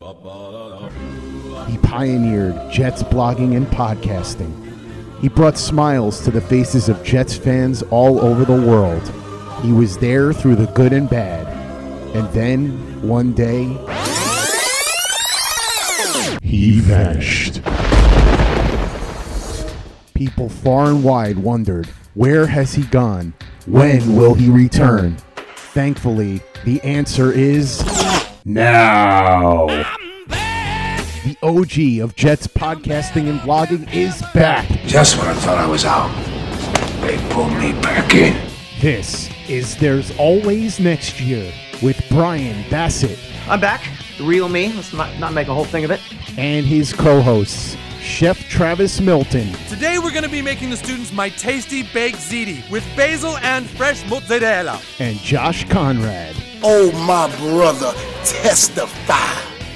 He pioneered Jets blogging and podcasting. He brought smiles to the faces of Jets fans all over the world. He was there through the good and bad. And then, one day, he vanished. People far and wide wondered, where has he gone? When will he return? Thankfully, the answer is now. The OG of Jets podcasting and blogging is back. Just when I thought I was out, they pulled me back in. This is There's Always Next Year with Brian Bassett I'm back. The real me. Let's not, not make a whole thing of it. and his co hosts, Chef Travis Milton Today we're going to be making the students my tasty baked ziti with basil and fresh mozzarella. and Josh Conrad Oh, my brother, testify.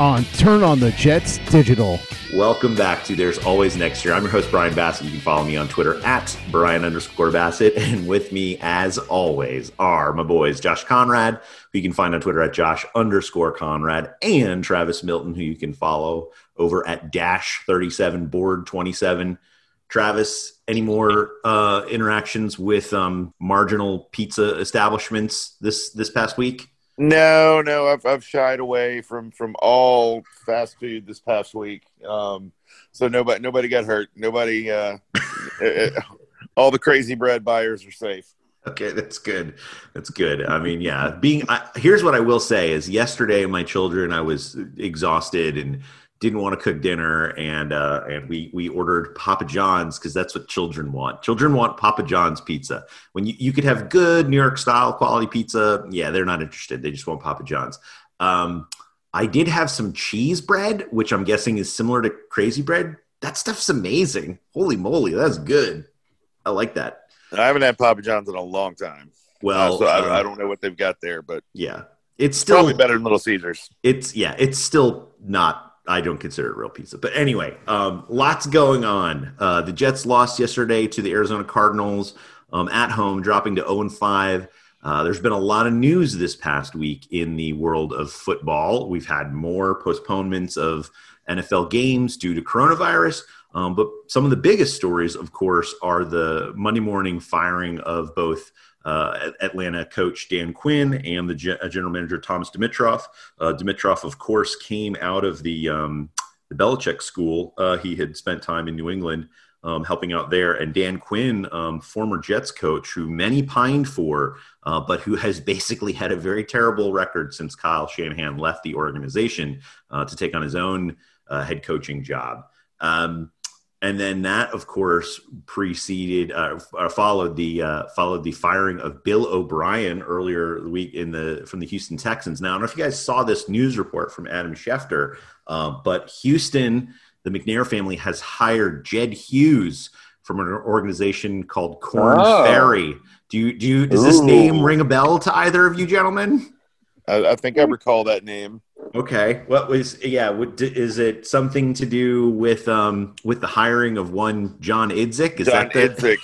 on Turn on the Jets Digital. Welcome back to There's Always Next Year. I'm your host, Brian Bassett. You can follow me on Twitter at Brian underscore Bassett. And with me, as always, are my boys, Josh Conrad, who you can find on Twitter at Josh underscore Conrad, and Travis Milton, who you can follow over at Dash 37 Board 27. Travis, any more uh, interactions with um, marginal pizza establishments this this past week? No, no, I've I've shied away from from all fast food this past week. Um, so nobody nobody got hurt. Nobody. Uh, all the crazy bread buyers are safe. Okay, that's good. That's good. I mean, yeah. Being I, here's what I will say is yesterday, my children, I was exhausted and didn't want to cook dinner, and uh, and we we ordered Papa John's because that's what children want. Children want Papa John's pizza. When you, you could have good New York style quality pizza, yeah, they're not interested. They just want Papa John's. Um, I did have some cheese bread, which I'm guessing is similar to crazy bread. That stuff's amazing. Holy moly, that's good. I like that. I haven't had Papa John's in a long time. Well, Uh, so uh, I, I don't know what they've got there, but Yeah, it's still probably better than Little Caesars. It's yeah, it's still not. I don't consider it real pizza, but anyway, um, lots going on. Uh, the Jets lost yesterday to the Arizona Cardinals um, at home, dropping to zero and five. Uh, there's been a lot of news this past week in the world of football. We've had more postponements of NFL games due to coronavirus. Um, but some of the biggest stories, of course, are the Monday morning firing of both uh, Atlanta coach Dan Quinn and the uh, general manager Thomas Dimitroff. Uh, Dimitroff, of course, came out of the um, the Belichick school. Uh, he had spent time in New England um, helping out there, and Dan Quinn, um, former Jets coach, who many pined for, uh, but who has basically had a very terrible record since Kyle Shanahan left the organization uh, to take on his own uh, head coaching job. Um, and then that, of course, preceded, uh, uh, followed the uh, followed the firing of Bill O'Brien earlier the week in the from the Houston Texans. Now, I don't know if you guys saw this news report from Adam Schefter, uh, but Houston, the McNair family has hired Jed Hughes from an organization called Korn Oh. Ferry. Do you do you does this name ring a bell to either of you gentlemen? I, I think I recall that name. Okay. What was yeah? What, is it something to do with um with the hiring of one John Idzik? Is John that the, Idzik.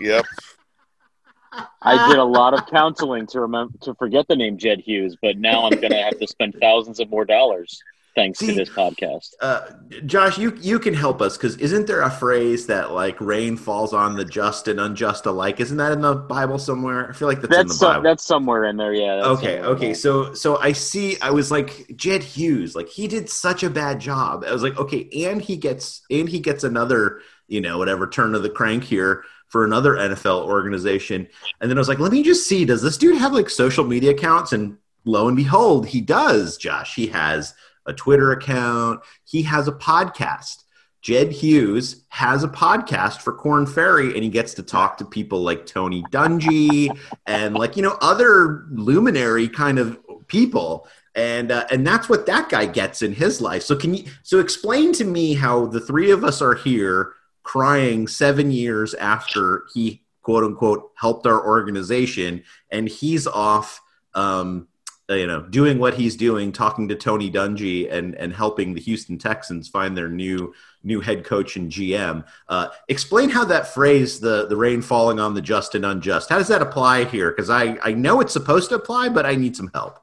Yep. I did a lot of counseling to remember to forget the name Jed Hughes, but now I'm going to have to spend thousands of more dollars. Thanks to this podcast. Uh, Josh, you you can help us because isn't there a phrase that like rain falls on the just and unjust alike? Isn't that in the Bible somewhere? I feel like that's, in the That's some- Bible. that's somewhere in there. Yeah. okay, okay. there. So so I see. I was like Jed Hughes. Like he did such a bad job. I was like, okay, and he gets and he gets another you know whatever turn of the crank here for another NFL organization. And then I was like, let me just see. Does this dude have like social media accounts? And lo and behold, he does. Josh, he has a Twitter account. He has a podcast. Jed Hughes has a podcast for Korn Ferry, and he gets to talk to people like Tony Dungy and like you know other luminary kind of people, and uh, and that's what that guy gets in his life. So can you so explain to me how the three of us are here crying seven years after he quote unquote helped our organization, and he's off. Um, you know, doing what he's doing, talking to Tony Dungy and and helping the Houston Texans find their new new head coach and GM. Uh, explain how that phrase, the the rain falling on the just and unjust, how does that apply here? Because I I know it's supposed to apply, but I need some help.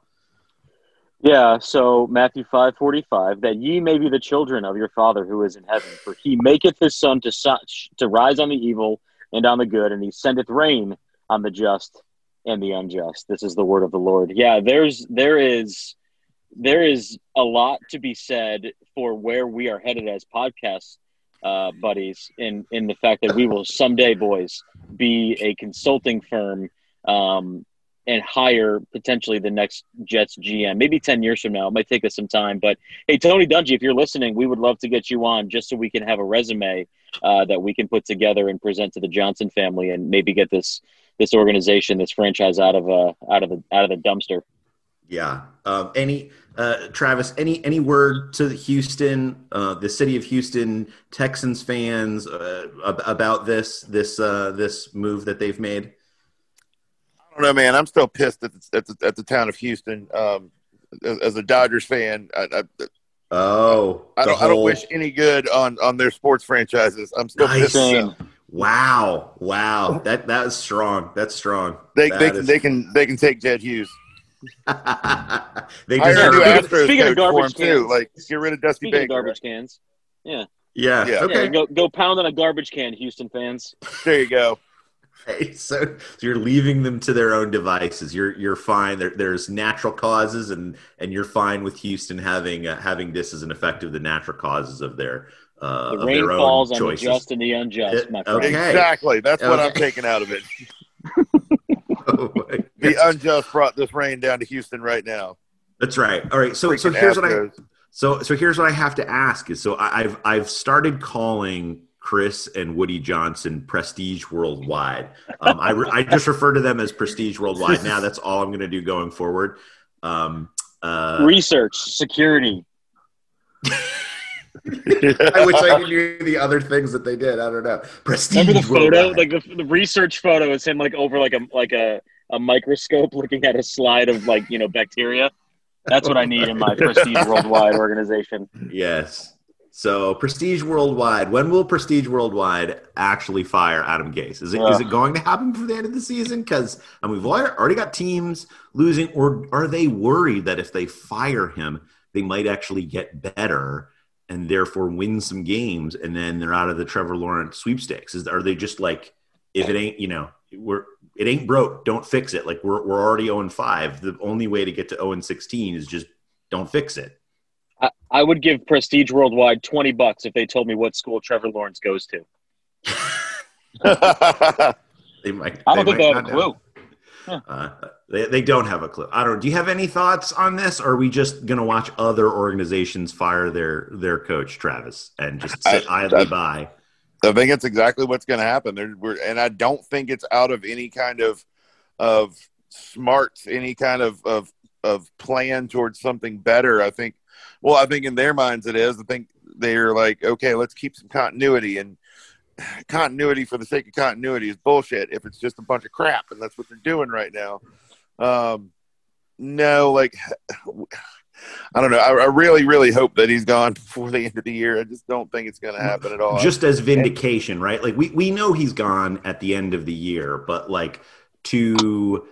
Yeah, so Matthew five forty five, that ye may be the children of your Father who is in heaven, for he maketh his sun to such to rise on the evil and on the good, and he sendeth rain on the just and the unjust. This is the word of the Lord. Yeah, there's there is there is a lot to be said for where we are headed as podcast uh, buddies in in the fact that we will someday, boys, be a consulting firm um, and hire potentially the next Jets GM. Maybe ten years from now, it might take us some time. But hey, Tony Dungy, if you're listening, we would love to get you on just so we can have a resume uh, that we can put together and present to the Johnson family, and maybe get this this organization, this franchise out of uh, out of the out of the dumpster. Yeah. Um, any uh, Travis? Any any word to Houston, uh, the city of Houston Texans fans uh, ab- about this this uh, this move that they've made? I don't know, man. I'm still pissed at the, at the, at the town of Houston. Um, as, as a Dodgers fan, I, I, Oh, I don't, I don't wish any good on, on their sports franchises. I'm still Nice. pissed. Wow, wow, that that is strong. That's strong. They, That they, can, is- they can they can take Jed Hughes. they Hire a deserve new it. Astros Speaking of coach for him garbage too. Like get rid of Dusty Speaking of Baker. garbage cans, yeah, Yeah. Yeah. Okay. yeah, go go pound on a garbage can, Houston fans. There you go. Okay, so, so you're leaving them to their own devices. You're you're fine. There, there's natural causes, and and you're fine with Houston having uh, having this as an effect of the natural causes of their uh, The of rain their falls own on the choices. just and the unjust, my friend. Okay. Exactly. That's what I'm taking out of it. Oh The unjust brought this rain down to Houston right now. That's right. All right. So so Freaking here's what I so so here's what I have to ask is so I- I've I've started calling Chris and Woody Johnson Prestige Worldwide. Um, I re- I just refer to them as Prestige Worldwide now. That's all I'm going to do going forward. Um, uh, Research, security. I wish I knew the other things that they did. I don't know. Prestige Remember the photo? Worldwide. Like the, the research photo is him like over like a like a, a microscope looking at a slide of like you know bacteria. That's what I need in my prestige worldwide organization. Yes. So Prestige Worldwide. When will Prestige Worldwide actually fire Adam Gase? Is it is Yeah. it going to happen before the end of the season? Because I mean, we've already got teams losing, or are they worried that if they fire him, they might actually get better and therefore win some games, and then they're out of the Trevor Lawrence sweepstakes? Is are they just like, if it ain't, you know, we're it ain't broke, don't fix it. Like we're we're already 0 and 5. The only way to get to 0 and 16 is just don't fix it. I, I would give Prestige Worldwide twenty bucks if they told me what school Trevor Lawrence goes to. They might. I don't think they have a not know. clue. Uh, they, they don't have a clue. I don't. Know. Do you have any thoughts on this? Or are we just going to watch other organizations fire their their coach Travis and just sit I- idly I- by? I think it's exactly what's going to happen. There, we're, and I don't think it's out of any kind of of smarts, any kind of of of plan towards something better. I think. Well, I think in their minds it is. I think they're like, okay, let's keep some continuity, and continuity for the sake of continuity is bullshit. If it's just a bunch of crap, and that's what they're doing right now. Um, no, like. I don't know. I, I really, really hope that he's gone before the end of the year. I just don't think it's going to happen at all. Just as vindication, right? Like we we know he's gone at the end of the year, but like to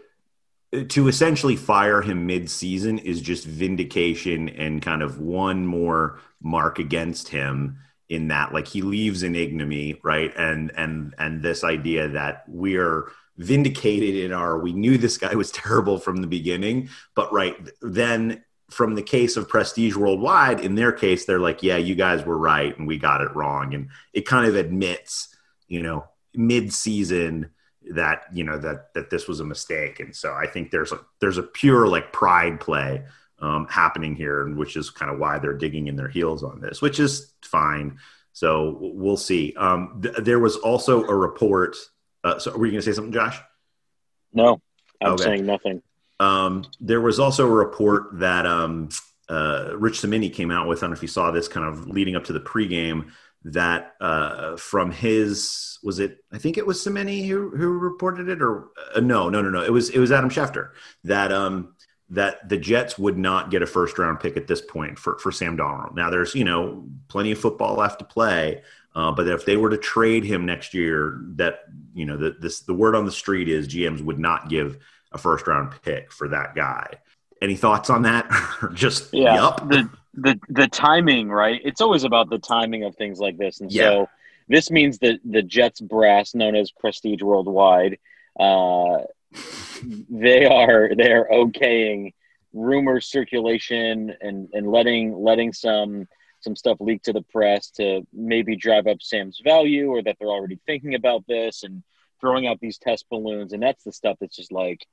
to essentially fire him mid-season is just vindication and kind of one more mark against him in that like he leaves in ignominy right? And and and this idea that we're vindicated in our we knew this guy was terrible from the beginning but right then from the case of prestige worldwide in their case they're like yeah you guys were right and we got it wrong. And it kind of admits you know mid-season that you know that that this was a mistake. And so i think there's a there's a pure like pride play um, happening here and which is kind of why they're digging in their heels on this which is fine. So we'll see. Um, th- there was also a report uh, so were you going to say something josh? No i'm okay. saying nothing. Um, there was also a report that um, uh, rich Cimini came out with i don't know if you saw this kind of leading up to the pregame that uh, from his was it I think it was Cimini who who reported it or uh, no no no no it was it was Adam Schefter that um that the Jets would not get a first round pick at this point for for Sam Darnold. Now there's you know plenty of football left to play, uh, but if they were to trade him next year, that you know the this the word on the street is GMs would not give a first round pick for that guy. Any thoughts on that? Just yeah, yep. the the the timing, right? It's always about the timing of things like this, and yeah. so this means that the Jets brass, known as Prestige Worldwide, uh, they are they are okaying rumor circulation and and letting letting some some stuff leak to the press to maybe drive up Sam's value, or that they're already thinking about this and throwing out these test balloons, and that's the stuff that's just like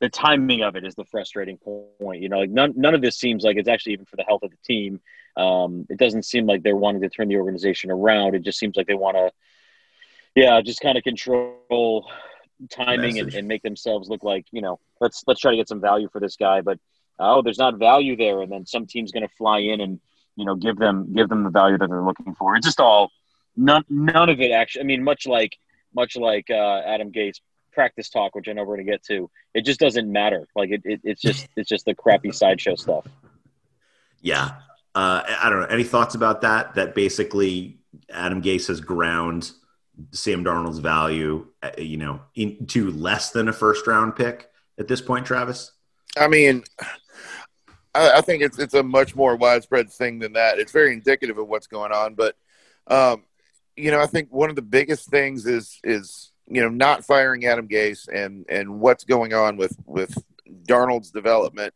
the timing of it is the frustrating point. You know, like none none of this seems like it's actually even for the health of the team. Um, it doesn't seem like they're wanting to turn the organization around. It just seems like they want to, yeah, just kind of control timing and, and, make themselves look like you know let's let's try to get some value for this guy. But oh, there's not value there, and then some team's going to fly in and you know give them give them the value that they're looking for. It's just all none none of it actually. I mean, much like much like uh, Adam Gase practice talk, which I know we're going to get to, it just doesn't matter. Like it, it it's just it's just the crappy sideshow stuff. Yeah, uh, I don't know. Any thoughts about that? That basically Adam Gase has ground Sam Darnold's value, uh, you know, into less than a first round pick at this point. Travis, I mean. I, I think it's it's a much more widespread thing than that. It's very indicative of what's going on, but um, you know, I think one of the biggest things is is you know, not firing Adam Gase and and what's going on with with Darnold's development.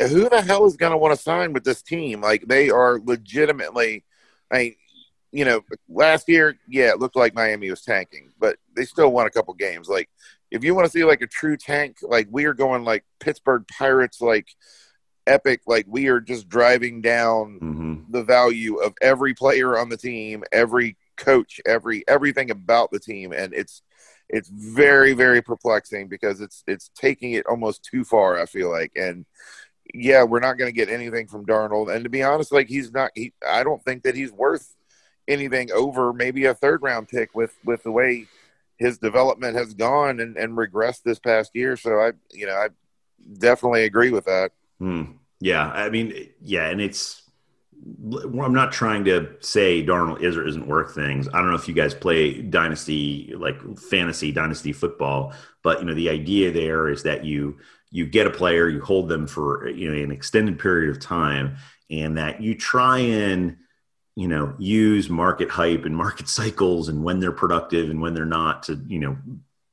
Who the hell is going to want to sign with this team? Like they are legitimately. I mean, you know, last year, yeah, it looked like Miami was tanking, but they still won a couple games. Like, if you want to see like a true tank, like we are going like Pittsburgh Pirates, like epic. Like we are just driving down mm-hmm. the value of every player on the team, every coach, every everything about the team, and it's it's very very perplexing because it's it's taking it almost too far. I feel like, and yeah, we're not going to get anything from Darnold. And to be honest, like he's not. He I don't think that he's worth anything over maybe a third round pick with with the way his development has gone and, and regressed this past year. So I, you know, I definitely agree with that. Hmm. Yeah, I mean, yeah, and it's I'm not trying to say Darnold is or isn't worth things. I don't know if you guys play dynasty like fantasy dynasty football, but you know the idea there is that you you get a player, you hold them for you know an extended period of time, and that you try and you know use market hype and market cycles and when they're productive and when they're not to you know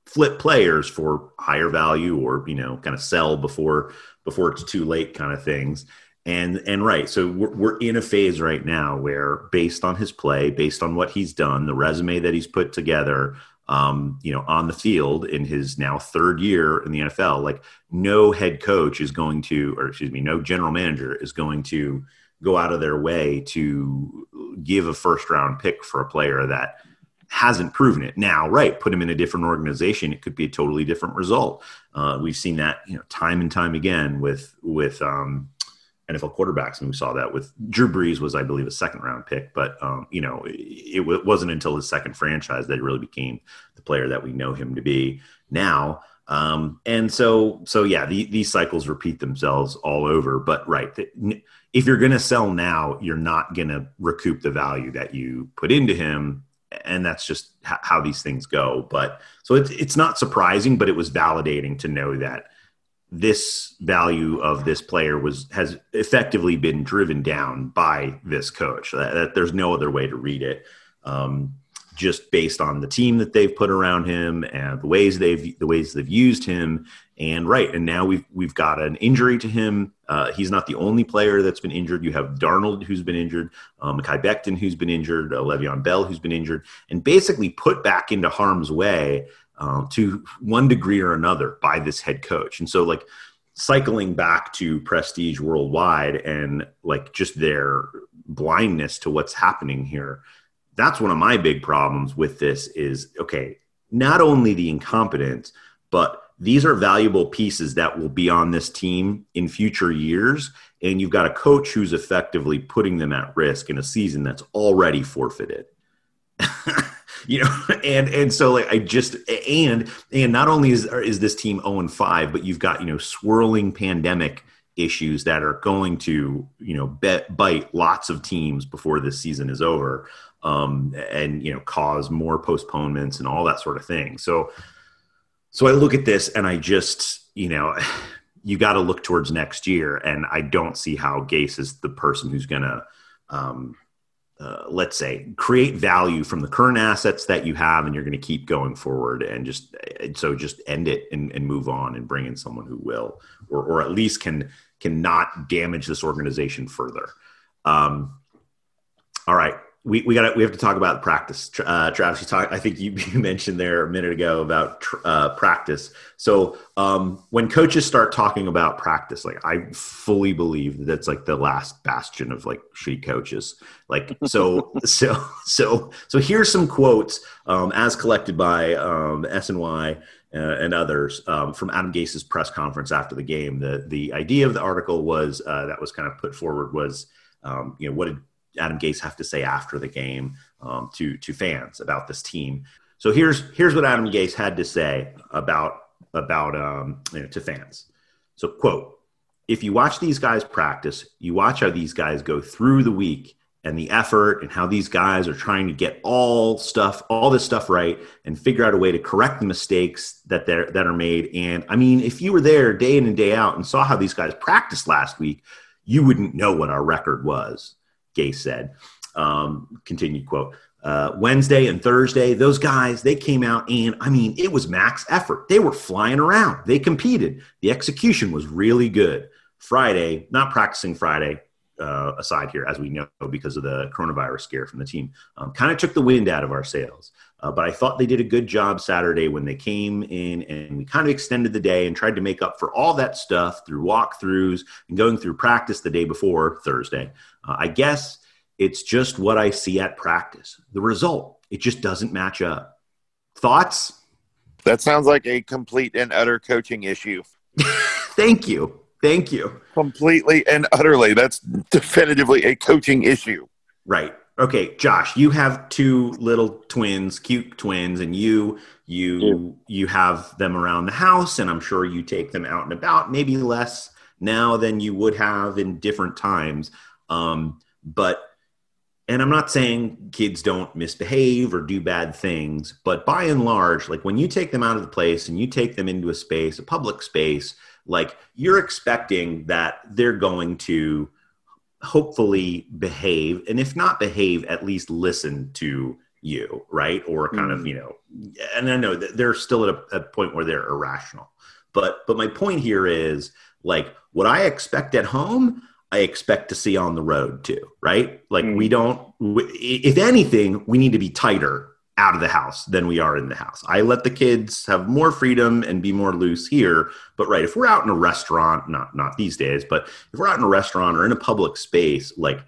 flip players for higher value or you know kind of sell before before it's too late kind of things and and right, so we're, we're in a phase right now where, based on his play, based on what he's done, the resume that he's put together, um, you know, on the field in his now third year in the NFL, like no head coach is going to, or excuse me, no general manager is going to go out of their way to give a first round pick for a player that hasn't proven it. Now, right, put him in a different organization, it could be a totally different result. Uh, we've seen that, you know, time and time again with with um, NFL quarterbacks, and we saw that with Drew Brees was, I believe, a second round pick. But um, you know, it, it, wasn't until his second franchise that he really became the player that we know him to be now. Um, and so, so yeah, the, these cycles repeat themselves all over. But right, if you're going to sell now, you're not going to recoup the value that you put into him, and that's just how these things go. But so it's it's not surprising, but it was validating to know that this value of this player was has effectively been driven down by this coach. That, that there's no other way to read it. Um, just based on the team that they've put around him and the ways they've the ways they've used him. And right, and now we've we've got an injury to him. Uh, he's not the only player that's been injured. You have Darnold who's been injured, um, Mekhi Becton who's been injured, uh, Le'Veon Bell who's been injured, and basically put back into harm's way um, to one degree or another by this head coach. And so, like cycling back to prestige worldwide and like just their blindness to what's happening here that's one of my big problems with this is okay not only the incompetence but these are valuable pieces that will be on this team in future years and you've got a coach who's effectively putting them at risk in a season that's already forfeited you know and and so like i just and and not only is is this team 0 and 5 but you've got you know swirling pandemic issues that are going to you know bet, bite lots of teams before this season is over um, and you know cause more postponements and all that sort of thing. So, so I look at this and I just you know you got to look towards next year, and I don't see how Gase is the person who's going to. Um, uh, let's say create value from the current assets that you have and you're going to keep going forward and just so just end it and, and move on and bring in someone who will or, or at least can can not damage this organization further. Um, all right we, we got we have to talk about practice. Uh, Travis, you talk. I think you, you, mentioned there a minute ago about uh, practice. So um, when coaches start talking about practice, like I fully believe that that's like the last bastion of like shitty coaches. Like so so so so here's some quotes um, as collected by um, SNY. Uh, and others um, from Adam Gase's press conference after the game. The the idea of the article was uh, that was kind of put forward was um, you know what did Adam Gase have to say after the game um, to to fans about this team. So here's here's what Adam Gase had to say about about um, you know, to fans. So quote: If you watch these guys practice, you watch how these guys go through the week and the effort and how these guys are trying to get all stuff all this stuff right and figure out a way to correct the mistakes that they're, that are made and i mean if you were there day in and day out and saw how these guys practiced last week you wouldn't know what our record was Gase said. Um, continued quote. Uh, Wednesday and Thursday, those guys, they came out and I mean, it was max effort. They were flying around. They competed. The execution was really good. Friday, not practicing Friday, uh, aside here, as we know, because of the coronavirus scare from the team, um, kind of took the wind out of our sails. Uh, but I thought they did a good job Saturday when they came in and we kind of extended the day and tried to make up for all that stuff through walkthroughs and going through practice the day before Thursday. Uh, I guess it's just what I see at practice. The result, it just doesn't match up. Thoughts? That sounds like a complete and utter coaching issue. Thank you. Thank you. Completely and utterly. That's definitively a coaching issue. Right. Okay, Josh, you have two little twins, cute twins, and you you you have them around the house, and I'm sure you take them out and about, maybe less now than you would have in different times. Um, but and I'm not saying kids don't misbehave or do bad things, but by and large, like when you take them out of the place and you take them into a space, a public space, like you're expecting that they're going to hopefully behave and if not behave at least listen to you right or kind mm-hmm. of you know and i know that they're still at a, a, point where they're irrational but but my point here is like what i expect at home i expect to see on the road too right like mm-hmm. we don't if anything we need to be tighter out of the house than we are in the house. I let the kids have more freedom and be more loose here. But right, if we're out in a restaurant, not not these days, but if we're out in a restaurant or in a public space, like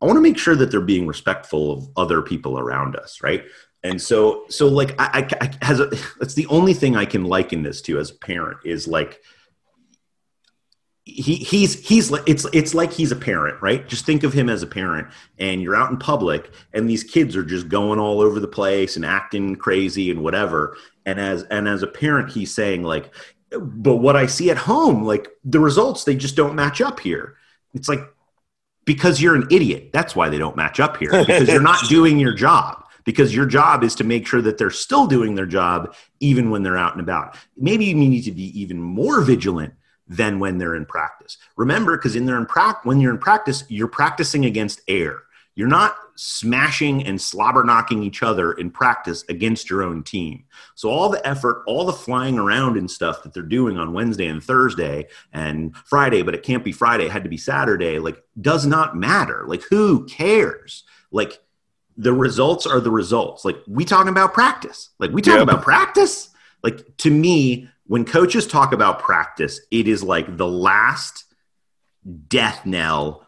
I want to make sure that they're being respectful of other people around us, right? And so, so like I, I, I has a, that's the only thing I can liken this to as a parent is like he he's he's it's it's like he's a parent right? Just think of him as a parent and you're out in public and these kids are just going all over the place and acting crazy and whatever. And as and as a parent he's saying like but what i see at home like the results they just don't match up here. It's like because you're an idiot. That's why they don't match up here. Because you're not doing your job. Because your job is to make sure that they're still doing their job even when they're out and about. Maybe you need to be even more vigilant than when they're in practice. Remember, because in they're in prac- when you're in practice, you're practicing against air. You're not smashing and slobber knocking each other in practice against your own team. So all the effort, all the flying around and stuff that they're doing on Wednesday and Thursday and Friday, but it can't be Friday, it had to be Saturday, like does not matter. Like who cares? Like the results are the results. Like we talking about practice. Like we talk Yep. about practice. Like to me, when coaches talk about practice, it is like the last death knell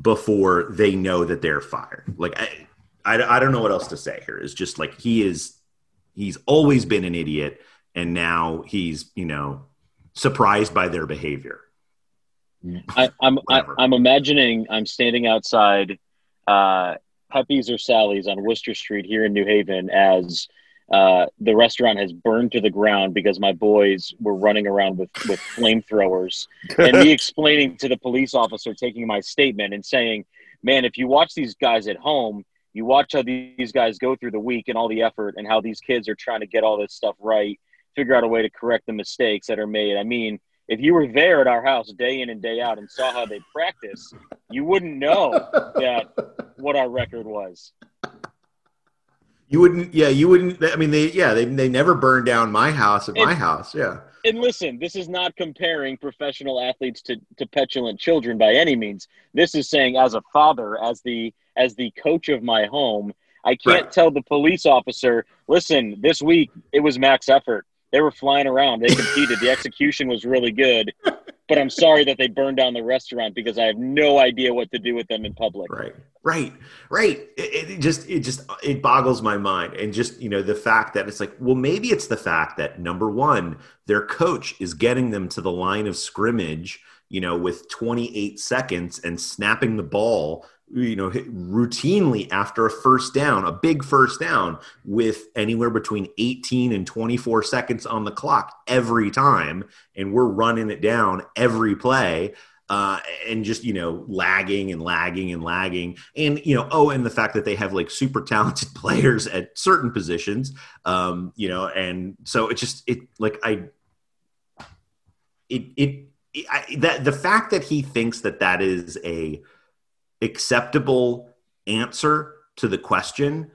before they know that they're fired. Like I, I, I don't know what else to say here. It's just like he is. He's always been an idiot, and now he's you know surprised by their behavior. I, I'm I, I'm imagining I'm standing outside uh, Pepe's or Sally's on Wooster Street here in New Haven as uh, the restaurant has burned to the ground because my boys were running around with with flamethrowers, and me explaining to the police officer taking my statement and saying, "Man, if you watch these guys at home." You watch how these guys go through the week and all the effort, and how these kids are trying to get all this stuff right, figure out a way to correct the mistakes that are made. I mean, if you were there at our house day in and day out and saw how they practice, you wouldn't know that what our record was. You wouldn't, yeah, you wouldn't. I mean, they, yeah, they, they never burned down my house at my house, yeah. And listen, this is not comparing professional athletes to, to petulant children by any means. This is saying as a father, as the as the coach of my home, I can't Right. tell the police officer, listen, this week it was max effort. They were flying around, they competed, the execution was really good. But I'm sorry that they burned down the restaurant because I have no idea what to do with them in public. Right, right, right. It, it just, it just, it boggles my mind, and just you know the fact that it's like, well, maybe it's the fact that number one, their coach is getting them to the line of scrimmage, you know, with 28 seconds and snapping the ball, you know, routinely after a first down, a big first down, with anywhere between 18 and 24 seconds on the clock every time, and we're running it down every play uh, and just you know lagging and lagging and lagging. And you know oh and the fact that they have like super talented players at certain positions um you know and so it just it like i it it I, that the fact that he thinks that that is a acceptable answer to the question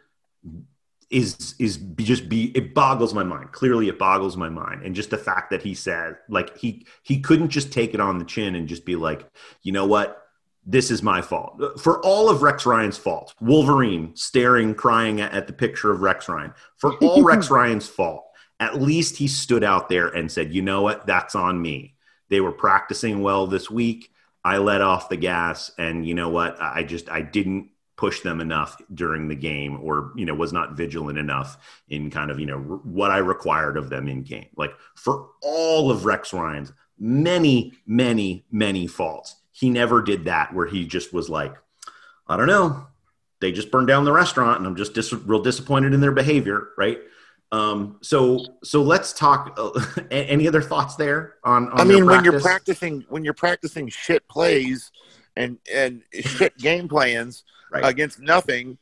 is is just be it boggles my mind. Clearly it boggles my mind. And just the fact that he said like he he couldn't just take it on the chin and just be like you know what? This is my fault. For all of rex ryan's fault wolverine staring crying at, at the picture of rex ryan for all rex ryan's fault at least he stood out there and said you know what? That's on me. They were practicing well this week i let off the gas and you know what i just i didn't push them enough during the game or you know was not vigilant enough in kind of you know what i required of them in game. Like for all of rex ryan's many many many faults he never did that where he just was like i don't know. They just burned down the restaurant and i'm just dis- real disappointed in their behavior right um so so let's talk uh, any other thoughts there on, on I mean, when you're practicing when you're practicing shit plays and and shit game plans Right. against nothing,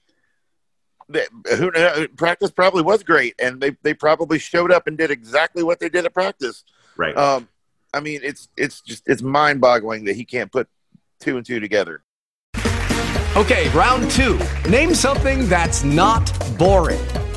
that who practice probably was great, and they they probably showed up and did exactly what they did at practice. right Um, I mean, it's it's just it's mind boggling that he can't put two and two together. Okay, round two. Name something that's not boring.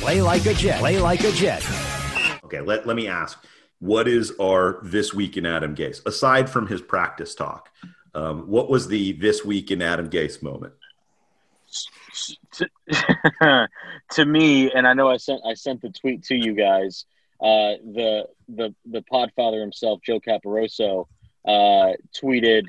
Play like a Jet. Play like a Jet. Okay, let, let me ask what is our this week in Adam Gase aside from his practice talk? Um, what was the this week in Adam Gase moment? to, to me, and I know I sent I sent the tweet to you guys. Uh, the the the Podfather himself, Joe Caporoso, uh, tweeted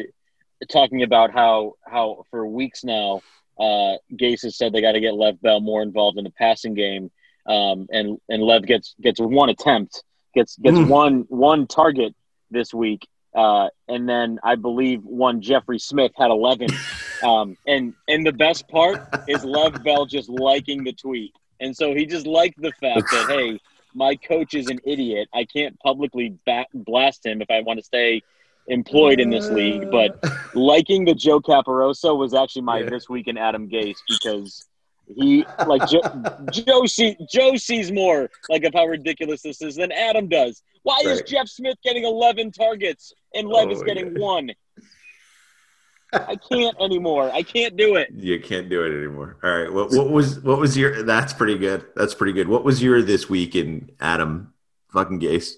talking about how how for weeks now uh, Gase has said they got to get Lev Bell more involved in the passing game, um, and and Lev gets gets one attempt, gets gets Mm. one one target this week, uh, and then I believe one Jeffrey Smith had eleven, um, and and the best part is Lev Bell just liking the tweet, and so he just liked the fact that hey, my coach is an idiot. I can't publicly ba- blast him if I want to stay employed in this league, but liking the Joe Caporoso was actually my this week in Adam Gase because he like Joe, Joe see Joe sees more like of how ridiculous this is than Adam does. Why is Jeff Smith getting eleven targets and Lev is Oh, getting yeah. one? I can't anymore. I can't do it. You can't do it anymore. All right. What, what was what was your? That's pretty good. That's pretty good. What was your this week in Adam fucking Gase?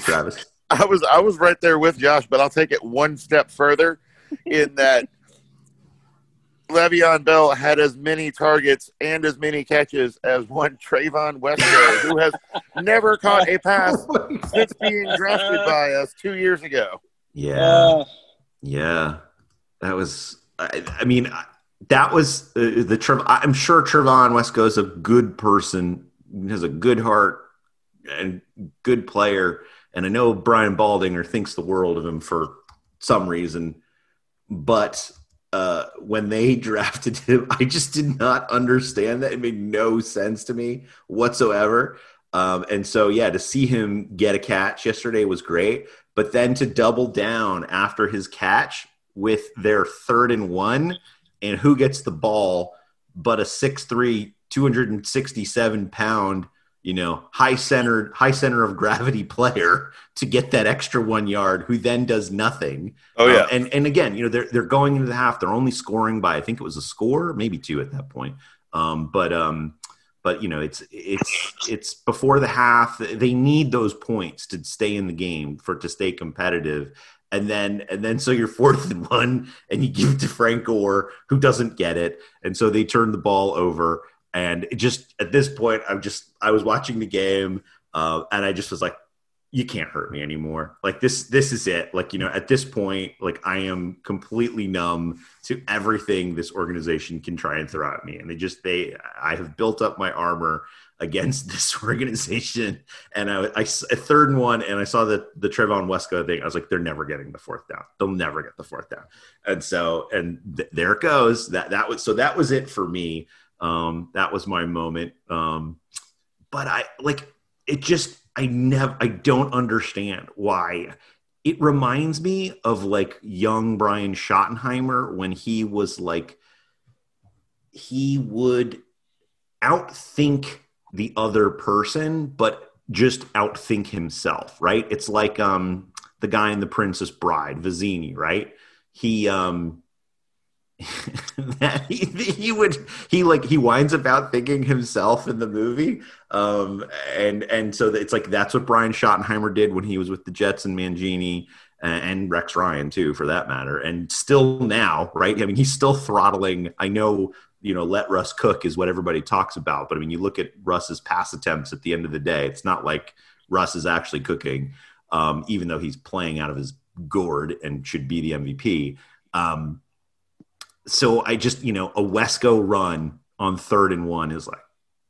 Travis. I was I was right there with Josh, but I'll take it one step further in that Le'Veon Bell had as many targets and as many catches as one Trevon Wesco, who has never caught a pass since being drafted by us two years ago. Yeah. Yeah. That was. I, I mean, I- that was uh, the. Trev- I'm sure Trevon Wesco is a good person, has a good heart, and good player. And I know Brian Baldinger thinks the world of him for some reason, but uh, when they drafted him, I just did not understand that. It made no sense to me whatsoever. Um, and so, yeah, to see him get a catch yesterday was great. But then to double down after his catch with their third and one, and who gets the ball but a 6'3, 267 pound, you know, high centered, high center of gravity player to get that extra one yard, who then does nothing. Oh, yeah. Um, and and again, you know, they're they're going into the half. They're only scoring by I think it was a score, maybe two at that point. Um, but um, but you know, it's it's it's before the half. They need those points to stay in the game for to stay competitive. And then and then so you're fourth and one, and you give it to Frank Gore, who doesn't get it, and so they turn the ball over. And just at this point, I'm just I was watching the game, uh, and I just was like, you can't hurt me anymore. Like this, this is it. Like, you know, at this point, like I am completely numb to everything this organization can try and throw at me. And they just, they, I have built up my armor against this organization. And I, I a third and one, and I saw the, the Trevon Wesco thing. I was like, they're never getting the fourth down. They'll never get the fourth down. And so, and th- there it goes. That, that was, so that was it for me. Um, that was my moment. Um, but I like it just I never I don't understand why. It reminds me of like young Brian Schottenheimer when he was like he would outthink the other person, but just outthink himself, right? It's like um the guy in the Princess Bride, Vizzini, right? He um that he, he would he like he winds up out thinking himself in the movie um and and so it's like that's what brian schottenheimer did when he was with the jets and mangini and, rex ryan too for that matter. And still now right? I mean he's still throttling. I know you know let russ cook is what everybody talks about but i mean you look at russ's pass attempts at the end of the day it's not like russ is actually cooking um even though he's playing out of his gourd and should be the mvp um so I just, you know, a Wesco run on third and one is like,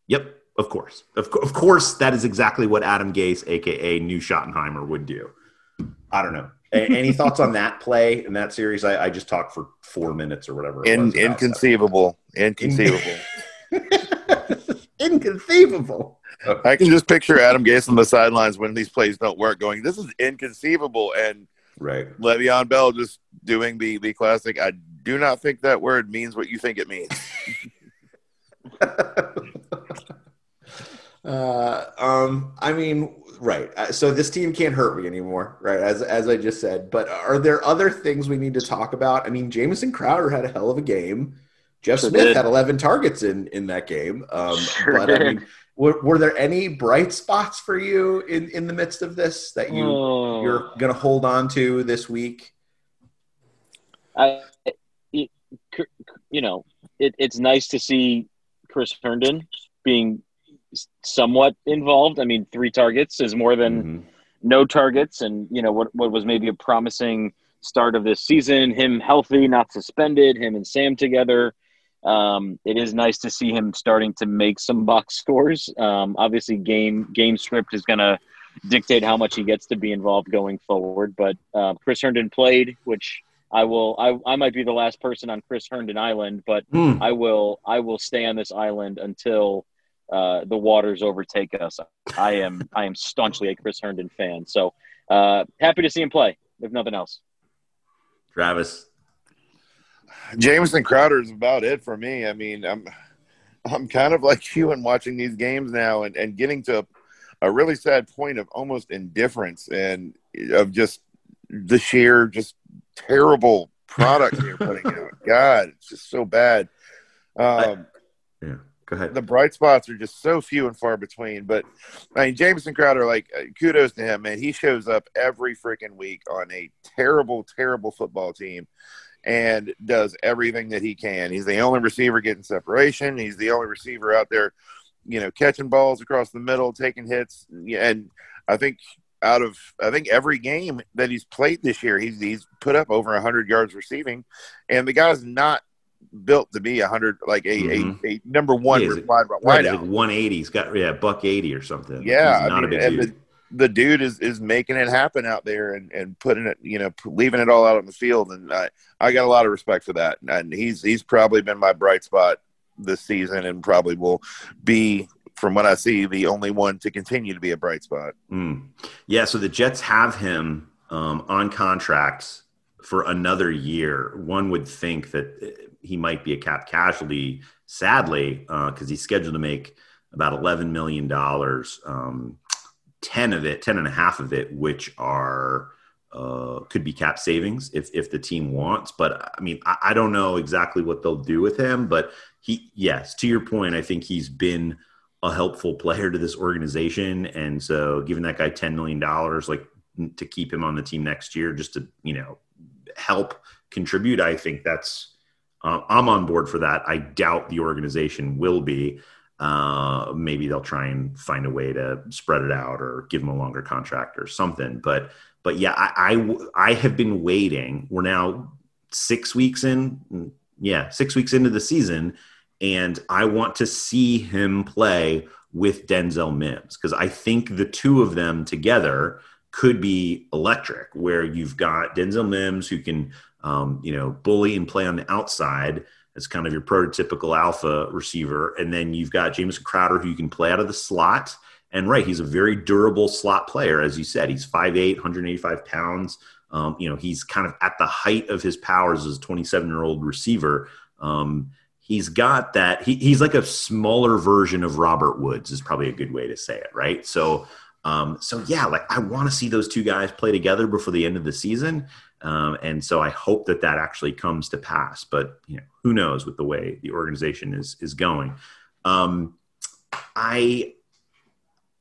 yep, of course. Of, co- of course, that is exactly what Adam Gase, aka New Schottenheimer, would do. I don't know. A- any thoughts on that play in that series? I, I just talked for four minutes or whatever. In, inconceivable. Inconceivable. inconceivable. I can just picture Adam Gase on the sidelines when these plays don't work, going, "This is inconceivable," and right, Le'Veon Bell just doing the the classic. I do not think that word means what you think it means. Uh, um, I mean, right. Uh, So this team can't hurt me anymore, right? As as I just said. But are there other things we need to talk about? I mean, Jamison Crowder had a hell of a game. Jeff Sure Smith did. had 11 targets in in that game. Um, Sure but I mean, were, were there any bright spots for you in in the midst of this that you Oh. you're gonna hold on to this week? I, it, you know, it, it's nice to see Chris Herndon being somewhat involved. I mean, three targets is more than Mm-hmm. no targets, and you know what what was maybe a promising start of this season. Him healthy, not suspended. Him and Sam together. Um, it is nice to see him starting to make some box scores. Um, obviously, game game script is going to dictate how much he gets to be involved going forward. But uh, Chris Herndon played, which I will. I, I might be the last person on Chris Herndon Island, but Hmm. I will. I will stay on this island until uh, the waters overtake us. I am. I am staunchly a Chris Herndon fan. So uh, happy to see him play. If nothing else. Travis. Jameson Crowder is about it for me. I mean, I'm I'm kind of like you in watching these games now and, and getting to a, a really sad point of almost indifference and of just the sheer just terrible product they're putting out. God, it's just so bad. Um, yeah, go ahead. The bright spots are just so few and far between. But I mean, Jameson Crowder, like uh, kudos to him, man. He shows up every freaking week on a terrible, terrible football team and does everything that he can. He's the only receiver getting separation. He's the only receiver out there, you know, catching balls across the middle, taking hits. And I think out of I think every game that he's played this year, he's he's put up over 100 yards receiving, and the guy's not built to be 100 like a, Mhm. a, a number one Yeah, wide Right, wide out. like 180. He's got yeah, buck 80 or something. Yeah, He's not I mean, a big dude. the, the dude is is making it happen out there and, and putting it, you know, leaving it all out on the field, and I I got a lot of respect for that. And he's he's probably been my bright spot this season, and probably will be, from what I see, the only one to continue to be a bright spot. Mm. Yeah, so the Jets have him um, on contracts for another year. One would think that uh, he might be a cap casualty, sadly, because he's scheduled to make about $11 million, um, 10 of it, 10 and a half of it, which are uh, could be cap savings if, if the team wants. But I mean, I, I don't know exactly what they'll do with him, but he, yes, to your point, I think he's been a helpful player to this organization. And so giving that guy $10 million, like to keep him on the team next year, just to, you know, help contribute, I think that's, uh, I'm on board for that. I doubt the organization will be. Uh, maybe they'll try and find a way to spread it out or give him a longer contract or something. But, but yeah, I, I, I have been waiting. We're now six weeks in. Yeah, six weeks into the season and I want to see him play with Denzel Mims because I think the two of them together could be electric. Where you've got Denzel Mims who can, um, you know, bully and play on the outside as kind of your prototypical alpha receiver, and then you've got Jameson Crowder who you can play out of the slot. And right, he's a very durable slot player, as you said. He's 5'8", 185 pounds. Um, you know, he's kind of at the height of his powers as a 27 year old receiver. Um, he's got that he, he's like a smaller version of robert woods is probably a good way to say it right so um, so yeah like i want to see those two guys play together before the end of the season um, and so i hope that that actually comes to pass but you know who knows with the way the organization is is going um, i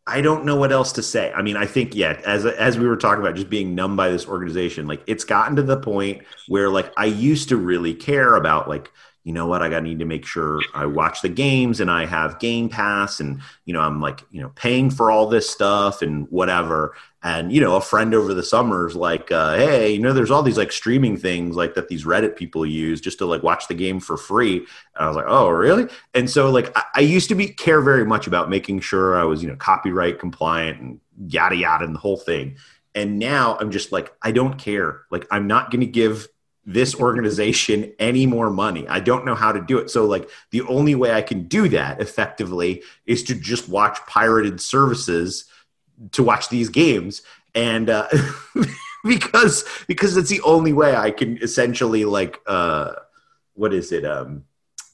I don't know what else to say. I mean, I think yeah, as as we were talking about just being numb by this organization, like it's gotten to the point where like I used to really care about like you know what, I got need to make sure I watch the games and I have Game Pass and you know I'm like you know paying for all this stuff and whatever. And you know, a friend over the summers like, uh, hey, you know, there's all these like streaming things like that these Reddit people use just to like watch the game for free. And I was like, oh, really? And so like I, I used to be care very much about making sure I was you know copyright compliant and yada yada and the whole thing. And now I'm just like, I don't care. Like I'm not going to give this organization any more money. I don't know how to do it. So like the only way I can do that effectively is to just watch pirated services to watch these games and uh because because it's the only way I can essentially like uh what is it um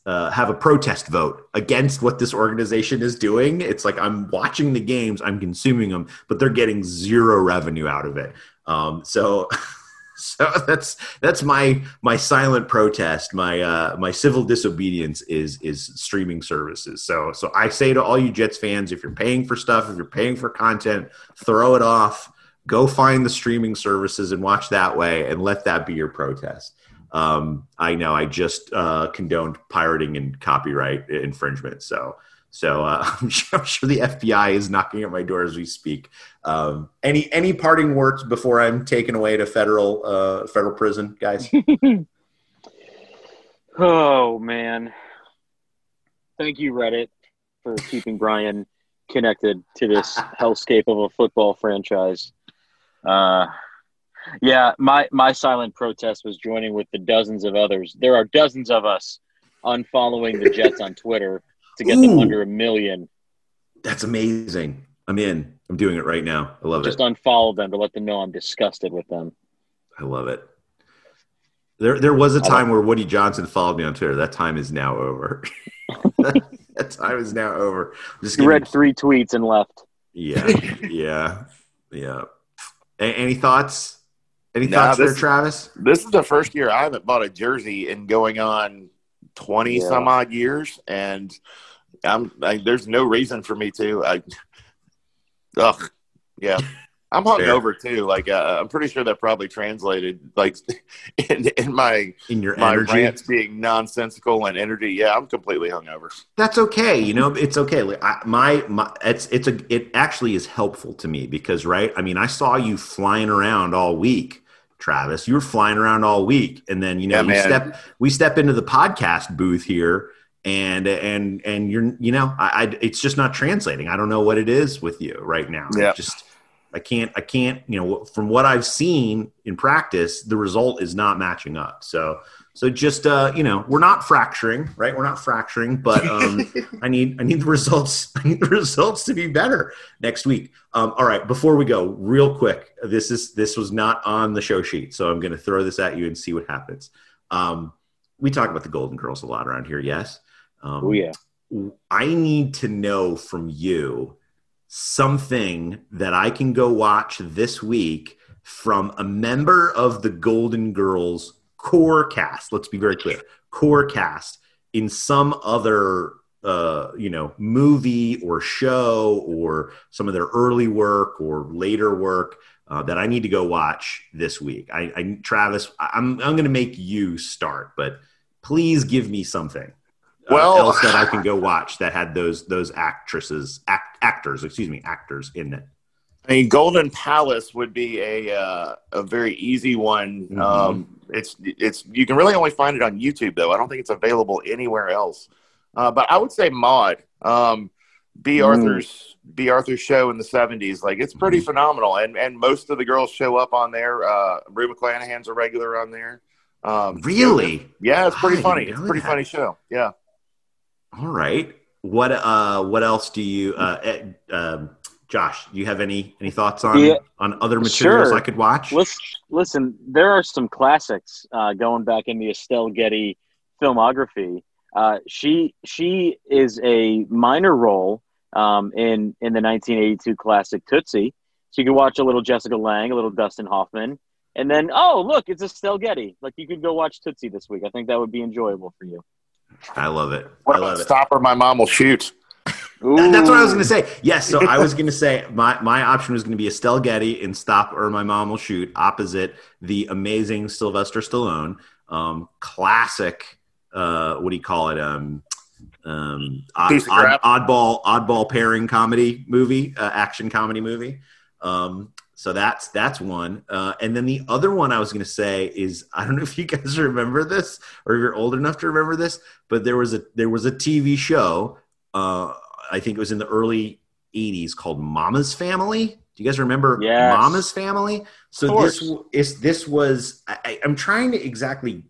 uh, have a protest vote against what this organization is doing. It's like I'm watching the games, I'm consuming them, but they're getting zero revenue out of it. Um, so, so that's that's my my silent protest. My uh, my civil disobedience is is streaming services. So so I say to all you Jets fans, if you're paying for stuff, if you're paying for content, throw it off. Go find the streaming services and watch that way, and let that be your protest. Um, I know I just uh, condoned pirating and copyright infringement. So, so uh, I'm, sure, I'm, sure, the FBI is knocking at my door as we speak. Um, any any parting words before I'm taken away to federal uh, federal prison, guys? oh man, thank you Reddit for keeping Brian connected to this hellscape of a football franchise. Uh, yeah, my my silent protest was joining with the dozens of others. There are dozens of us unfollowing the Jets on Twitter to get Ooh, them under a million. That's amazing. I'm in. I'm doing it right now. I love Just it. Just unfollow them to let them know I'm disgusted with them. I love it. There, there was a time where Woody Johnson followed me on Twitter. That time is now over. that time is now over. I'm just read three tweets and left. Yeah, yeah, yeah. A- any thoughts? Any nah, thoughts this, there, Travis? This is the first year I haven't bought a jersey in going on twenty yeah. some odd years, and I'm I, there's no reason for me to. I, ugh, yeah. I'm hungover too. Like uh, I'm pretty sure that probably translated like in, in my in your my energy rants being nonsensical and energy. Yeah, I'm completely hungover. That's okay. You know, it's okay. Like, I, my my it's it's a it actually is helpful to me because right. I mean, I saw you flying around all week Travis. You were flying around all week, and then you know yeah, you step we step into the podcast booth here, and and and you're you know I, I, it's just not translating. I don't know what it is with you right now. Yeah, just I can't I can't you know from what I've seen in practice, the result is not matching up. So so just uh, you know, we're not fracturing, right? We're not fracturing, but um, I need I need the results. I need the results to be better next week. Um, all right, before we go, real quick, this is this was not on the show sheet, so I'm going to throw this at you and see what happens. Um, we talk about the Golden Girls a lot around here, yes. Um, oh yeah. I need to know from you something that I can go watch this week from a member of the Golden Girls core cast. Let's be very clear, core cast in some other uh, you know movie or show or some of their early work or later work uh, that I need to go watch this week. I, I Travis, I'm I'm going to make you start, but please give me something. Uh, well, else that I can go watch that had those those actresses act, actors excuse me actors in it. I mean, Golden Palace would be a uh, a very easy one. Mm-hmm. Um, it's it's you can really only find it on YouTube though. I don't think it's available anywhere else. Uh, but I would say Maude, um, Bea Mm. Arthur's Bea Arthur's show in the seventies. Like it's pretty mm. phenomenal, and and most of the girls show up on there. Uh, Rue McClanahan's a regular on there. Um, really? Yeah, it's pretty funny. It's a pretty that. funny show. Yeah. All right. What uh what else do you uh, um, Josh, do you have any any thoughts on yeah, on other materials sure. I could watch? Listen, listen, there are some classics uh, going back in the Estelle Getty filmography. Uh, she she is a minor role um, in in the 1982 classic Tootsie. So you could watch a little Jessica Lange, a little Dustin Hoffman, and then oh look, it's Estelle Getty. Like you could go watch Tootsie this week. I think that would be enjoyable for you. I love it. What I love about it. Stop or my mom will shoot. That's what I was going to say. Yes, so I was going to say my, my option was going to be Estelle Getty in Stop or My Mom Will Shoot, opposite the amazing Sylvester Stallone, um, classic. Uh, what do you call it? Um, um, odd, odd, oddball oddball pairing comedy movie, uh, action comedy movie. Um, so that's that's one. Uh, and then the other one I was going to say is I don't know if you guys remember this or if you're old enough to remember this, but there was a there was a TV show uh, I think it was in the early 80s called Mama's Family. Do you guys remember Yes. Mama's Family? So this is this was I, I'm trying to exactly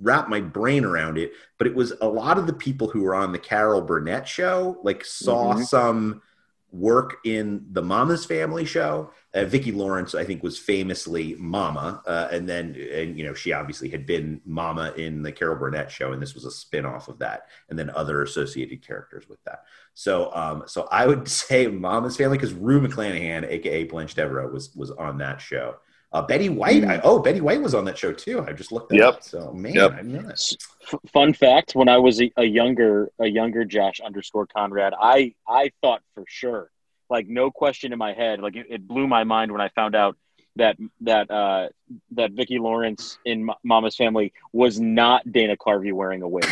wrap my brain around it, but it was a lot of the people who were on the Carol Burnett show like saw Mhm. some work in the Mama's Family show. Uh, Vicki Lawrence, I think, was famously Mama, uh, and then and you know she obviously had been Mama in the Carol Burnett show, and this was a spin off of that, and then other associated characters with that. So, um, so I would say Mama's Family because Rue McClanahan, aka Blanche Devereaux, was was on that show. Uh, Betty White, I, oh Betty White was on that show too. I just looked that Yep. up. So man, Yep. I didn't know that. F- fun fact: When I was a, a younger, a younger Josh underscore Conrad, I I thought for sure, like no question in my head, like it, it blew my mind when I found out that that uh, that Vicki Lawrence in M- Mama's Family was not Dana Carvey wearing a wig.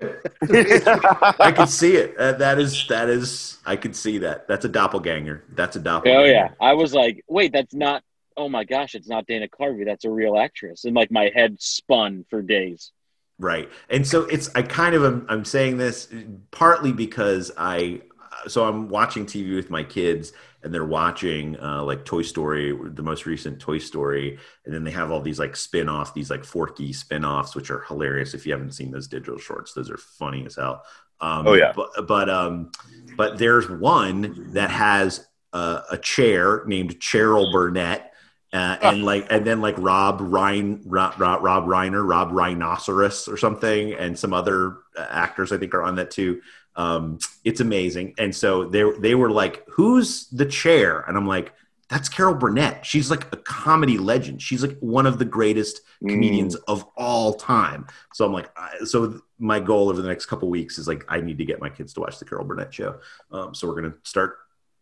I could see it. Uh, that is that is I could see that. That's a doppelganger. That's a doppelganger. Oh yeah, I was like, wait, that's not. Oh my gosh, it's not Dana Carvey. That's a real actress. And like my head spun for days. Right. And so it's I kind of am I'm saying this partly because I so I'm watching TV with my kids and they're watching uh, like Toy Story, the most recent Toy Story, and then they have all these like spin-off, these like Forky spin-offs, which are hilarious. If you haven't seen those digital shorts, those are funny as hell. Um, Oh, yeah. but but um, but there's one that has uh, a chair named Cheryl Burnett. Uh, and like, and then like Rob Ryan, Rob, Rob, Rob Reiner, Rob Rhinoceros or something, and some other uh, actors I think are on that too. Um, it's amazing. And so they they were like, "Who's the chair?" And I'm like, "That's Carol Burnett. She's like a comedy legend. She's like one of the greatest comedians of all time." So I'm like, so my goal over the next couple weeks is like, I need to get my kids to watch the Carol Burnett show. Um, so we're gonna start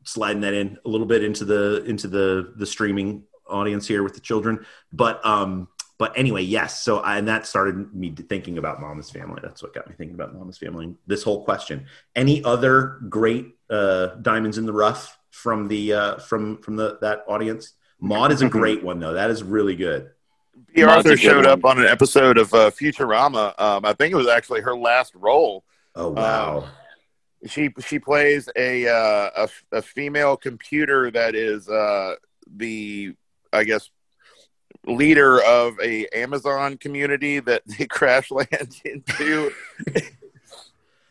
sliding that in a little bit into the into the the streaming audience here with the children. But um, but anyway, yes. So I, and that started me thinking about Mama's Family. That's what got me thinking about Mama's Family. This whole question. Any other great uh, diamonds in the rough from the uh, from from the that audience? Maude is a great one though. That is really good. Bea Maude's Arthur showed up on an episode of uh, Futurama. Um, I think it was actually her last role. Oh wow. She she plays a uh, a, a female computer that is uh, the I guess leader of a Amazon community that they crash land into.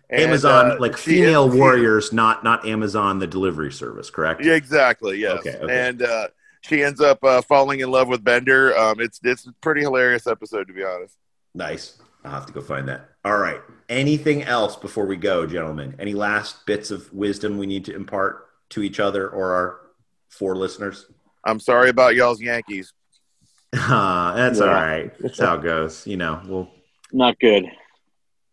And, Amazon uh, like female is- warriors, not not Amazon the delivery service, correct? Yeah, exactly. Yes. Okay, okay. And uh, she ends up uh, falling in love with Bender. Um, it's it's a pretty hilarious episode to be honest. Nice. I'll have to go find that. All right. Anything else before we go, gentlemen? Any last bits of wisdom we need to impart to each other or our four listeners? I'm sorry about y'all's Yankees. Uh, that's Yeah. all right. That's how it goes. You know, we'll Not good.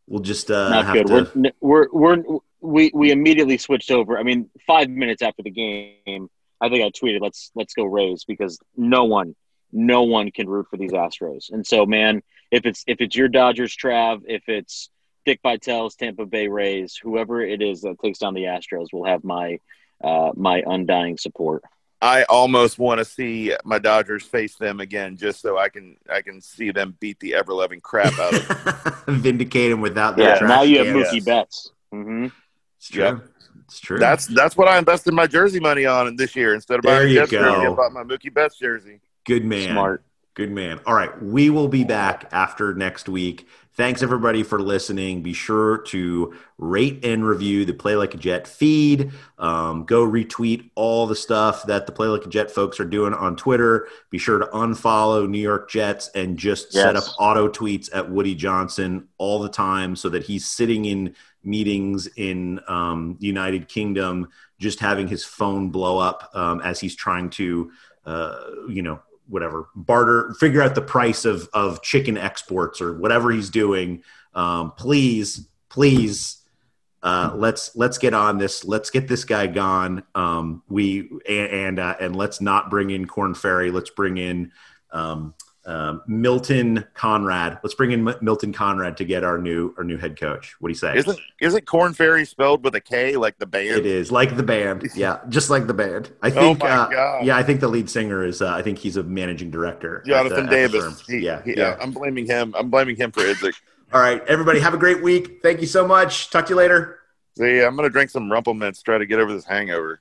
we'll just uh, Not have good. to. We're, we're we're we we immediately switched over. I mean, five minutes after the game, I think I tweeted, "Let's let's go Rays," because no one, no one can root for these Astros. And so, man, if it's if it's your Dodgers, Trav, if it's Dick Vitale's Tampa Bay Rays, whoever it is that takes down the Astros, will have my uh, my undying support. I almost want to see my Dodgers face them again, just so I can I can see them beat the ever loving crap out of them. Vindicate him without that. Yeah, now you have. Mookie yes. Betts. hmm It's true. It's true. That's that's what I invested my jersey money on this year instead of There buying a you Jets jersey. I bought my Mookie Betts jersey. Good man. Smart. Good man. All right. We will be back after next week. Thanks everybody for listening. Be sure to rate and review the Play Like a Jet feed. Um, go retweet all the stuff that the Play Like a Jet folks are doing on Twitter. Be sure to unfollow New York Jets and just set up auto tweets at Woody Johnson all the time so that he's sitting in meetings in um, the United Kingdom, just having his phone blow up um, as he's trying to, uh, you know, whatever barter, figure out the price of of chicken exports or whatever he's doing. Um, please, please, uh, let's let's get on this. Let's get this guy gone. Um, we and and, uh, and let's not bring in Korn Ferry. Let's bring in. Um, um, Milton Conrad. Let's bring in M- Milton Conrad to get our new our new head coach. What do you say? Isn't isn't Korn Ferry spelled with a K like the band? It is like the band, yeah, just like the band. I Oh think, my uh, God. yeah, I think the lead singer is. Uh, I think he's a managing director. Jonathan the Davis. He- yeah, he- yeah. I'm blaming him. I'm blaming him for Idzik. All right, everybody, have a great week. Thank you so much. Talk to you later. See, I'm gonna drink some Rumple Minze, try to get over this hangover.